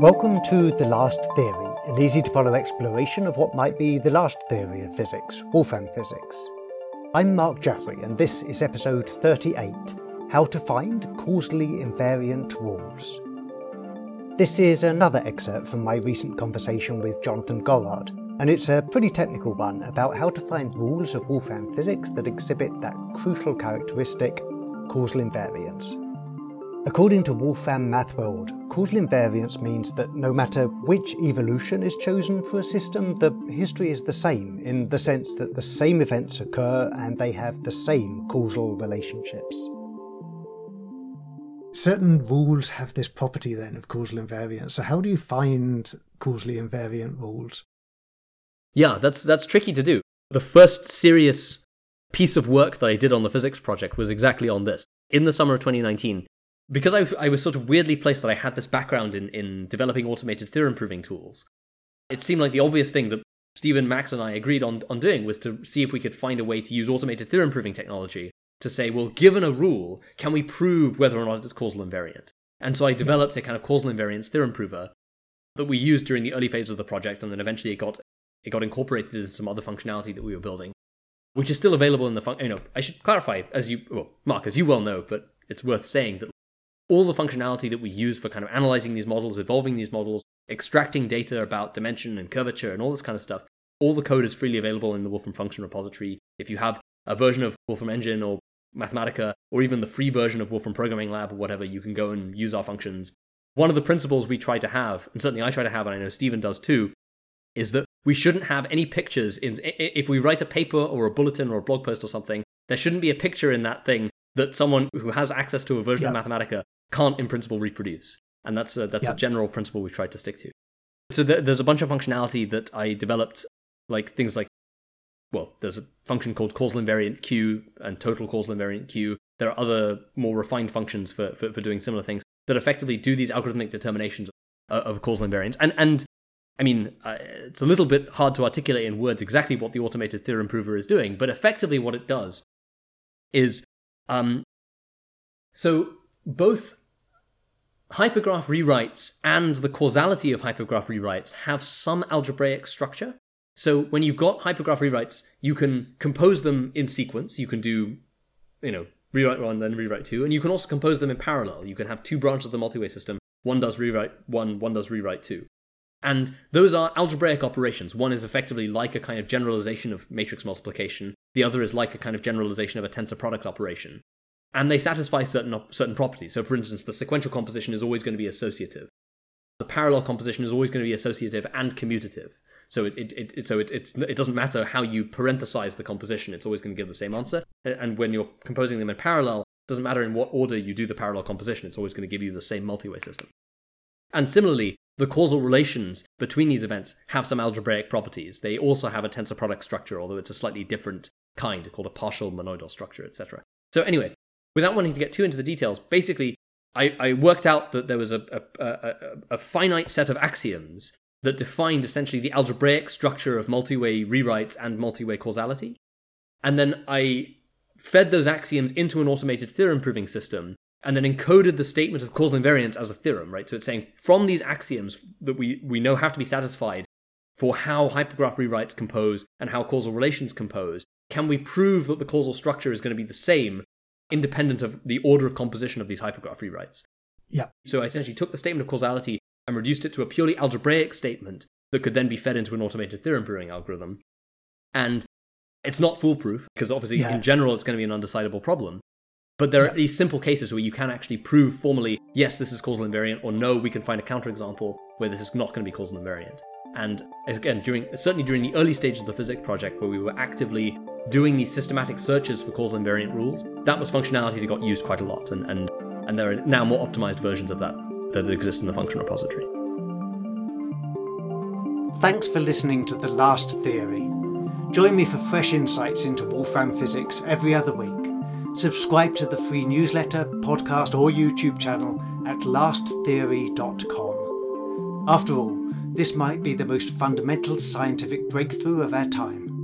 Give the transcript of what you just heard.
Welcome to The Last Theory, an easy to follow exploration of what might be the last theory of physics, Wolfram physics. I'm Mark Jeffrey, and this is episode 38 How to Find Causally Invariant Rules. This is another excerpt from my recent conversation with Jonathan Gorard, and it's a pretty technical one about how to find rules of Wolfram physics that exhibit that crucial characteristic, causal invariance. According to Wolfram MathWorld, causal invariance means that no matter which evolution is chosen for a system, the history is the same in the sense that the same events occur and they have the same causal relationships. Certain rules have this property then of causal invariance. So how do you find causally invariant rules? Yeah, that's that's tricky to do. The first serious piece of work that I did on the physics project was exactly on this. In the summer of 2019, because I, I was sort of weirdly placed that I had this background in, in developing automated theorem proving tools, it seemed like the obvious thing that Stephen, Max, and I agreed on, on doing was to see if we could find a way to use automated theorem proving technology to say, well, given a rule, can we prove whether or not it's causal invariant? And so I hmm. developed a kind of causal invariance theorem prover that we used during the early phase of the project, and then eventually it got it got incorporated into some other functionality that we were building, which is still available in the fun. You know, I should clarify, as you, well, Mark, as you well know, but it's worth saying that all the functionality that we use for kind of analyzing these models, evolving these models, extracting data about dimension and curvature and all this kind of stuff, all the code is freely available in the Wolfram function repository. If you have a version of Wolfram Engine or Mathematica, or even the free version of Wolfram Programming Lab or whatever, you can go and use our functions. One of the principles we try to have, and certainly I try to have, and I know Stephen does too, is that we shouldn't have any pictures in if we write a paper or a bulletin or a blog post or something, there shouldn't be a picture in that thing that someone who has access to a version yep. of Mathematica can't in principle reproduce. And that's a, that's yep. a general principle we've tried to stick to. So th- there's a bunch of functionality that I developed, like things like, well, there's a function called causal invariant Q and total causal invariant Q. There are other more refined functions for, for, for doing similar things that effectively do these algorithmic determinations of, of causal invariance. And, and I mean, uh, it's a little bit hard to articulate in words exactly what the automated theorem prover is doing, but effectively what it does is um, so both hypergraph rewrites and the causality of hypergraph rewrites have some algebraic structure. So when you've got hypergraph rewrites, you can compose them in sequence. You can do, you know, rewrite one, then rewrite two, and you can also compose them in parallel. You can have two branches of the multi-way system. One does rewrite one, one does rewrite two. And those are algebraic operations. One is effectively like a kind of generalization of matrix multiplication. The other is like a kind of generalization of a tensor product operation and they satisfy certain certain properties. So, for instance, the sequential composition is always going to be associative. The parallel composition is always going to be associative and commutative. So it, it, it so it, it, it doesn't matter how you parenthesize the composition; it's always going to give the same answer. And when you're composing them in parallel, it doesn't matter in what order you do the parallel composition; it's always going to give you the same multi-way system. And similarly, the causal relations between these events have some algebraic properties. They also have a tensor product structure, although it's a slightly different kind, called a partial monoidal structure, etc. So anyway, without wanting to get too into the details, basically, I, I worked out that there was a, a, a, a finite set of axioms that defined essentially the algebraic structure of multi-way rewrites and multi-way causality. And then I fed those axioms into an automated theorem proving system and then encoded the statement of causal invariance as a theorem, right? So it's saying from these axioms that we, we know have to be satisfied for how hypergraph rewrites compose and how causal relations compose, can we prove that the causal structure is going to be the same independent of the order of composition of these hypergraph rewrites. Yeah. So I essentially took the statement of causality and reduced it to a purely algebraic statement that could then be fed into an automated theorem proving algorithm. And it's not foolproof, because obviously yeah. in general it's going to be an undecidable problem. But there yeah. are these simple cases where you can actually prove formally, yes, this is causal invariant, or no, we can find a counterexample where this is not going to be causal invariant. And again, during certainly during the early stages of the physics project, where we were actively doing these systematic searches for causal invariant rules, that was functionality that got used quite a lot, and, and, and there are now more optimized versions of that that exist in the function repository. Thanks for listening to The Last Theory. Join me for fresh insights into Wolfram physics every other week. Subscribe to the free newsletter, podcast, or YouTube channel at lasttheory.com. After all, this might be the most fundamental scientific breakthrough of our time.